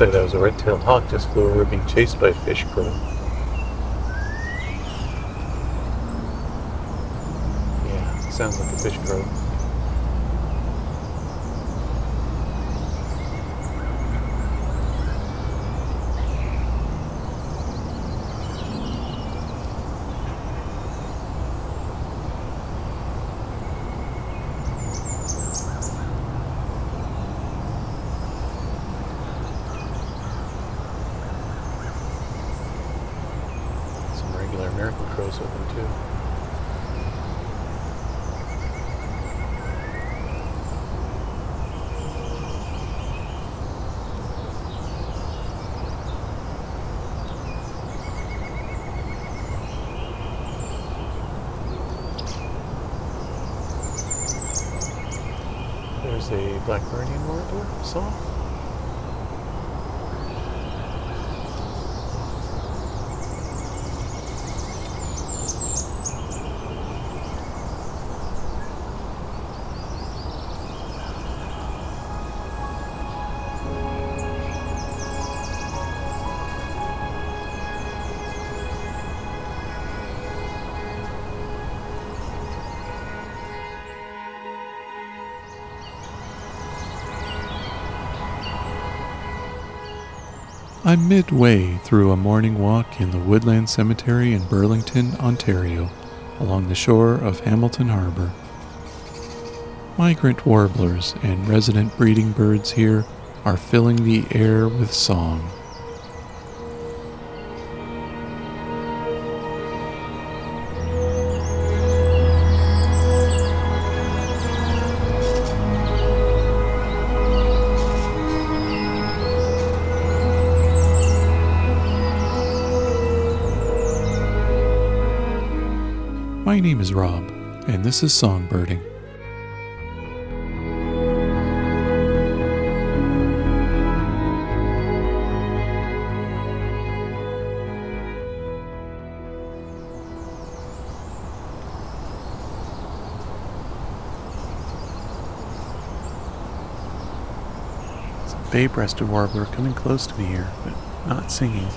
Like that was a red-tailed hawk just flew over being chased by a fish crow. Yeah, sounds like a fish crow. Some regular miracle crows with them too. There's a blackburnian warbler song. I'm midway through a morning walk in the Woodland Cemetery in Burlington, Ontario, along the shore of Hamilton Harbor. Migrant warblers and resident breeding birds here are filling the air with song. My name is Rob, and this is Songbirding. It's a bay breasted warbler coming close to me here, but not singing.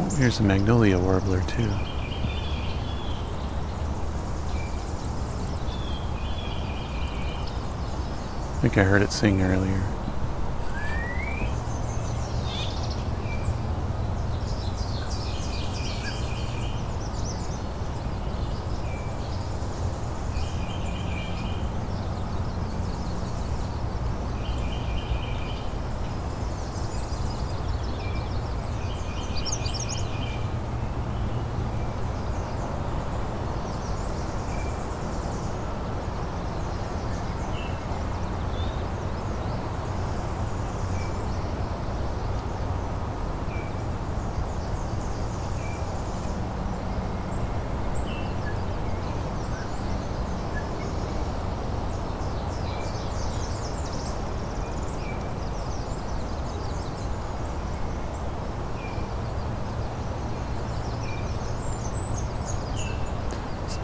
Oh, here's a magnolia warbler too. I think I heard it sing earlier.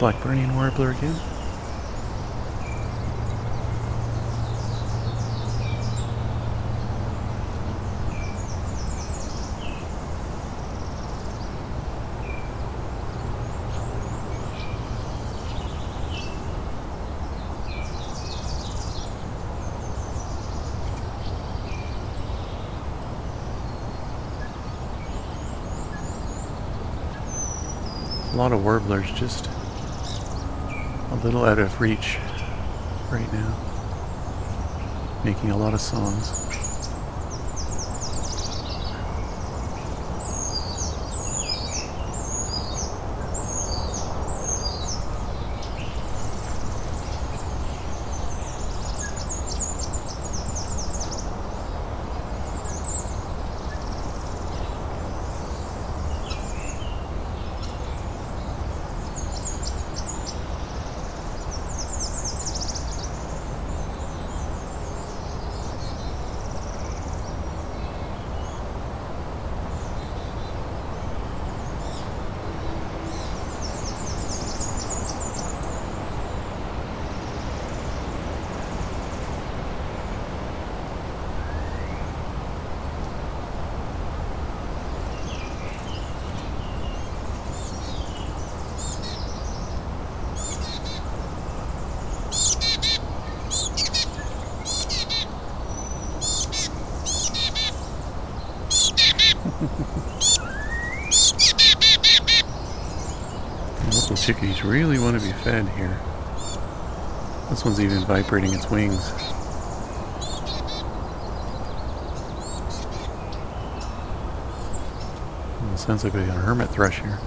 Blackburnian warbler again. A lot of warblers just a little out of reach right now, making a lot of songs. Really want to be fed here. This one's even vibrating its wings. It sounds like we got a hermit thrush here.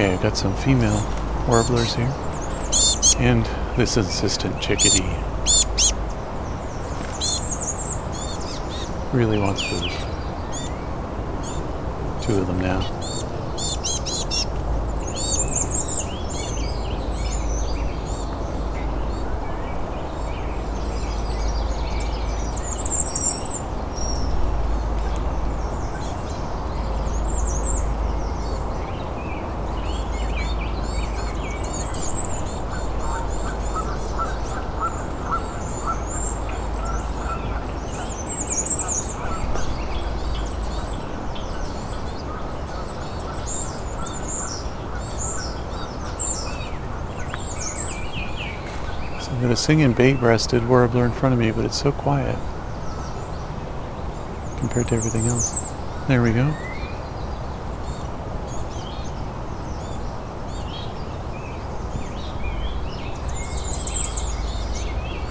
Okay, I've got some female warblers here. And this insistent chickadee. Really wants food. Two of them now. So I'm going to sing in bay-breasted warbler in front of me, but it's so quiet compared to everything else. There we go.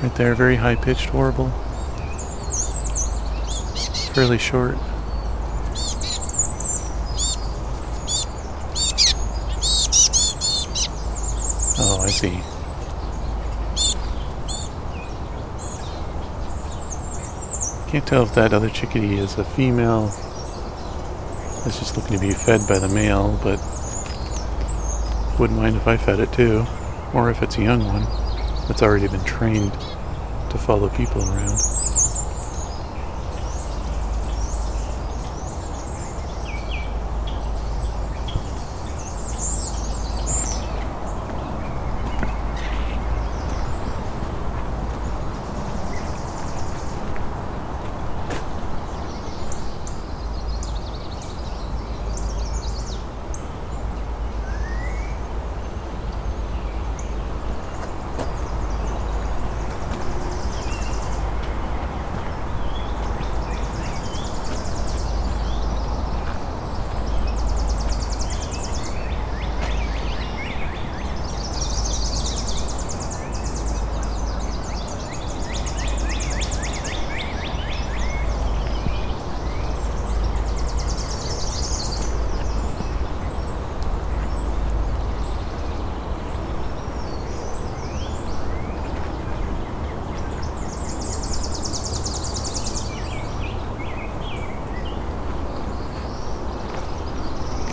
Right there, very high-pitched warble. Fairly short. Oh, I see. Can't tell if that other chickadee is a female that's just looking to be fed by the male, but wouldn't mind if I fed it too. Or if it's a young one that's already been trained to follow people around.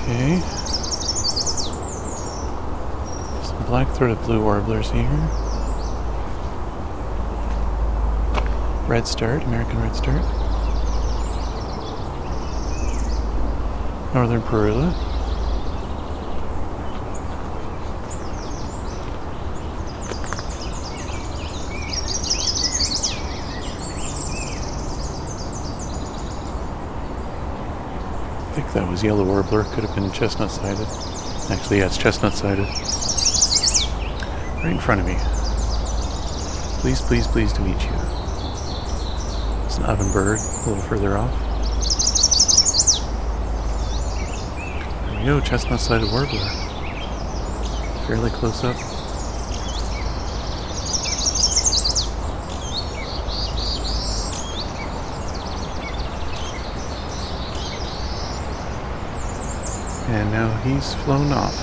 Okay. Some black-throated blue warblers here. Red start, American red start. Northern Parula. That was yellow warbler. Could have been chestnut sided. Actually, yeah, it's chestnut sided. Right in front of me. Please, please, please to meet you. It's an oven bird a little further off. There we go, chestnut sided warbler. Fairly close up. And now he's flown off.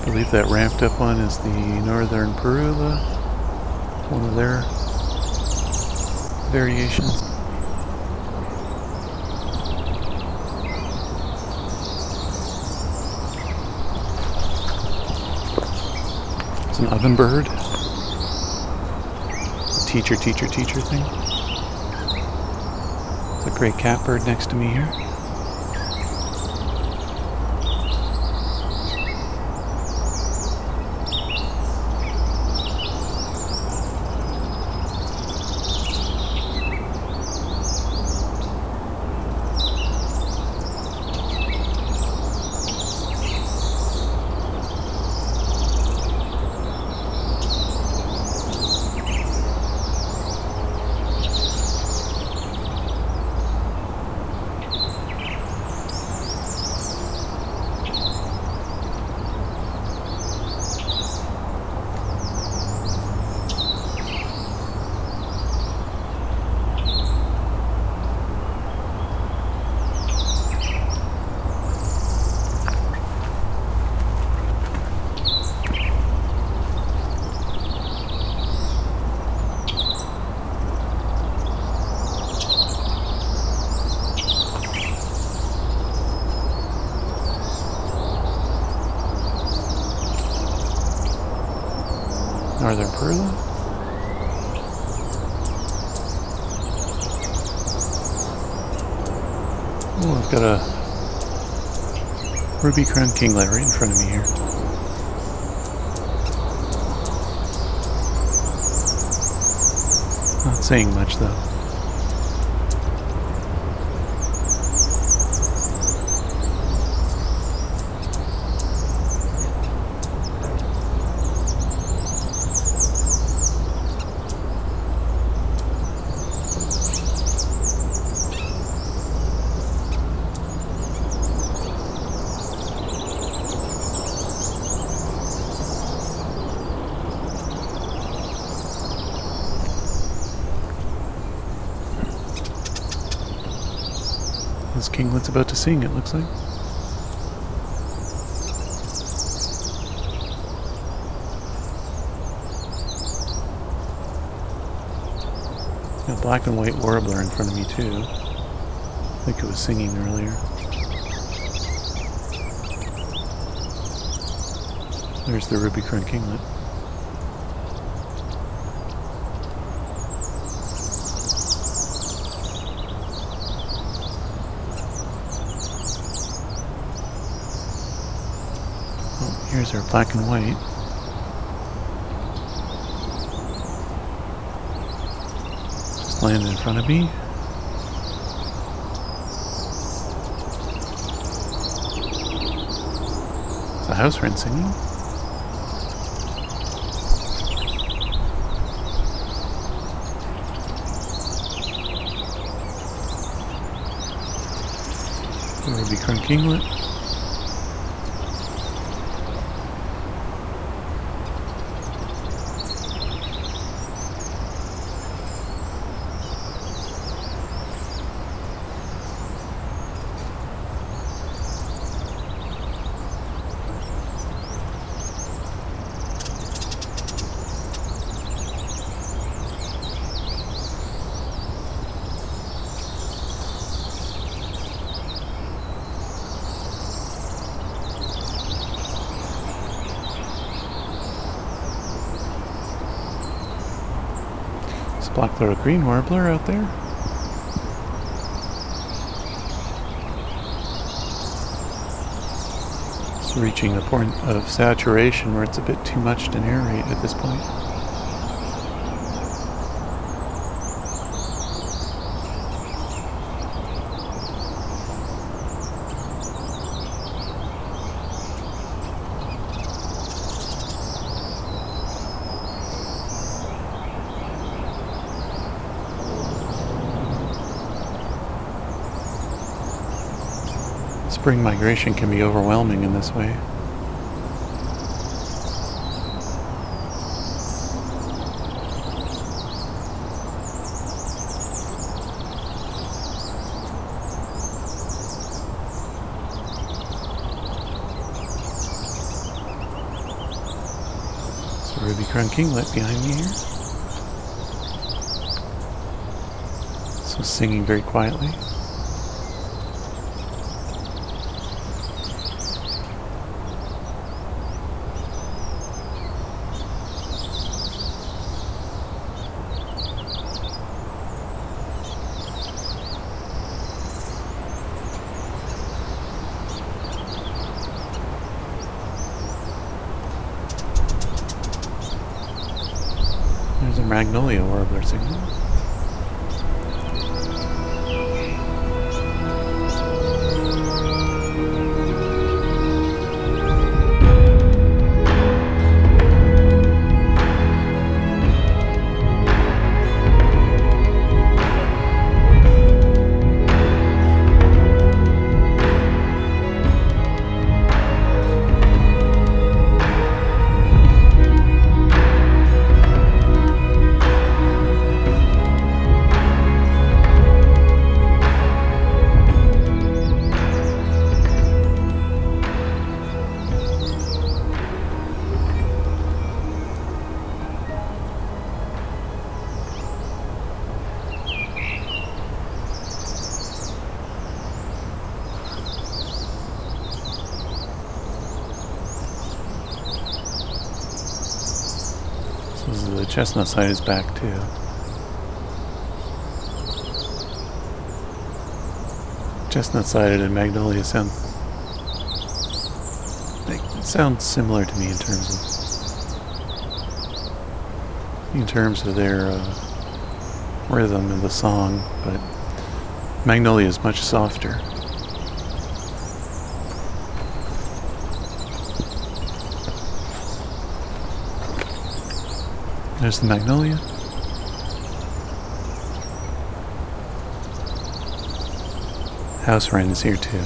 I believe that ramped up one is the northern Parula, one of their variations. It's an oven bird. Teacher, teacher, teacher thing. It's a gray catbird next to me here. Northern Parula. Oh, I've got a ruby crown kinglet right in front of me here. Not saying much though. This kinglet's about to sing, it looks like. A black and white warbler in front of me too. I think it was singing earlier. There's the ruby crown kinglet. Oh, here's black and white. Just landed in front of me. It's a house wren singing. The ruby crown kinglet. It's a black little green warbler out there. It's reaching a point of saturation where it's a bit too much to narrate at this point. Spring migration can be overwhelming in this way. So Ruby Crown Kinglet behind me here. So singing very quietly. Magnolia warbler singing. Chestnut side is back too. Chestnut sided and magnolia sound they sound similar to me in terms of in terms of their uh, rhythm of the song, but magnolia is much softer. There's the magnolia. House wren is here too.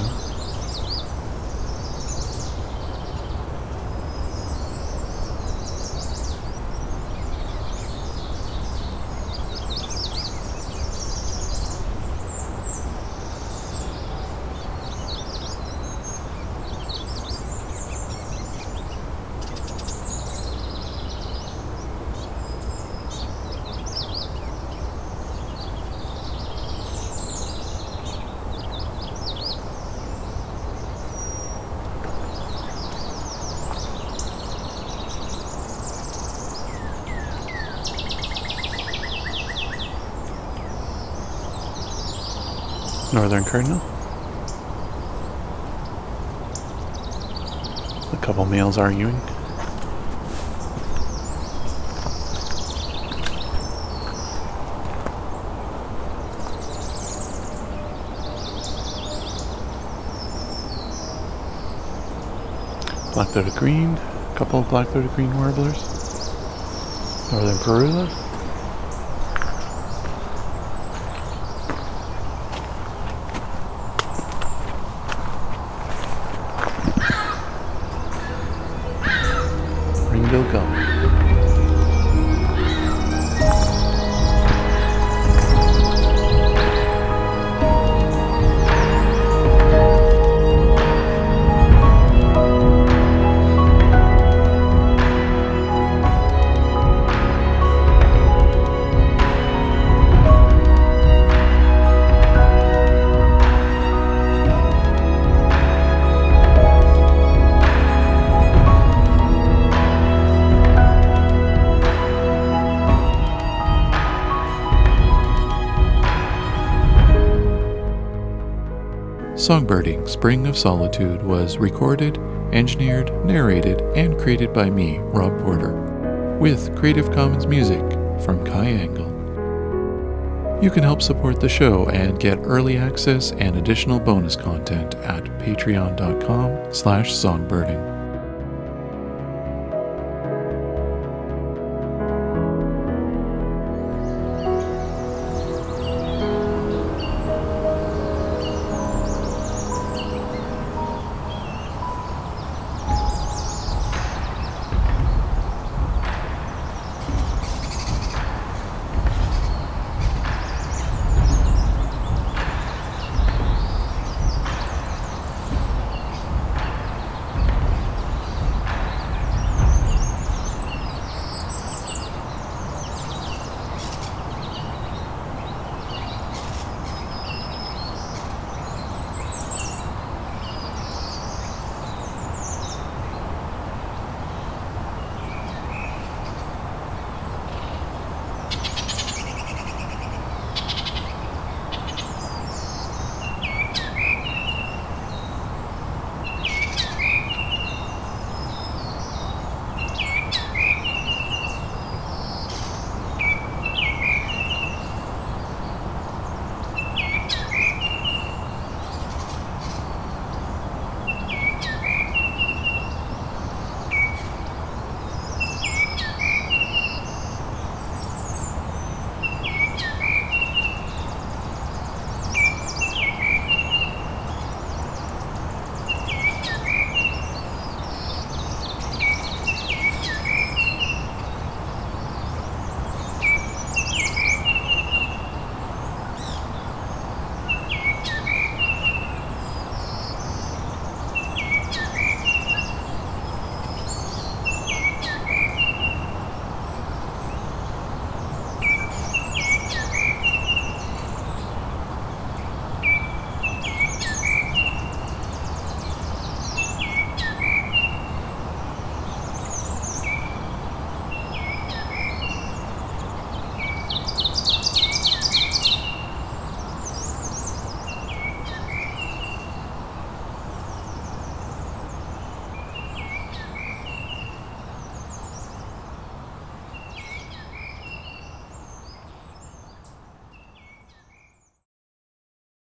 Northern Cardinal. A couple males arguing. Black-throated green, a couple of black-throated green warblers. Northern Parula. Songbirding Spring of Solitude was recorded, engineered, narrated, and created by me, Rob Porter, with Creative Commons music from Kai Engel. You can help support the show and get early access and additional bonus content at patreon.com slash songbirding.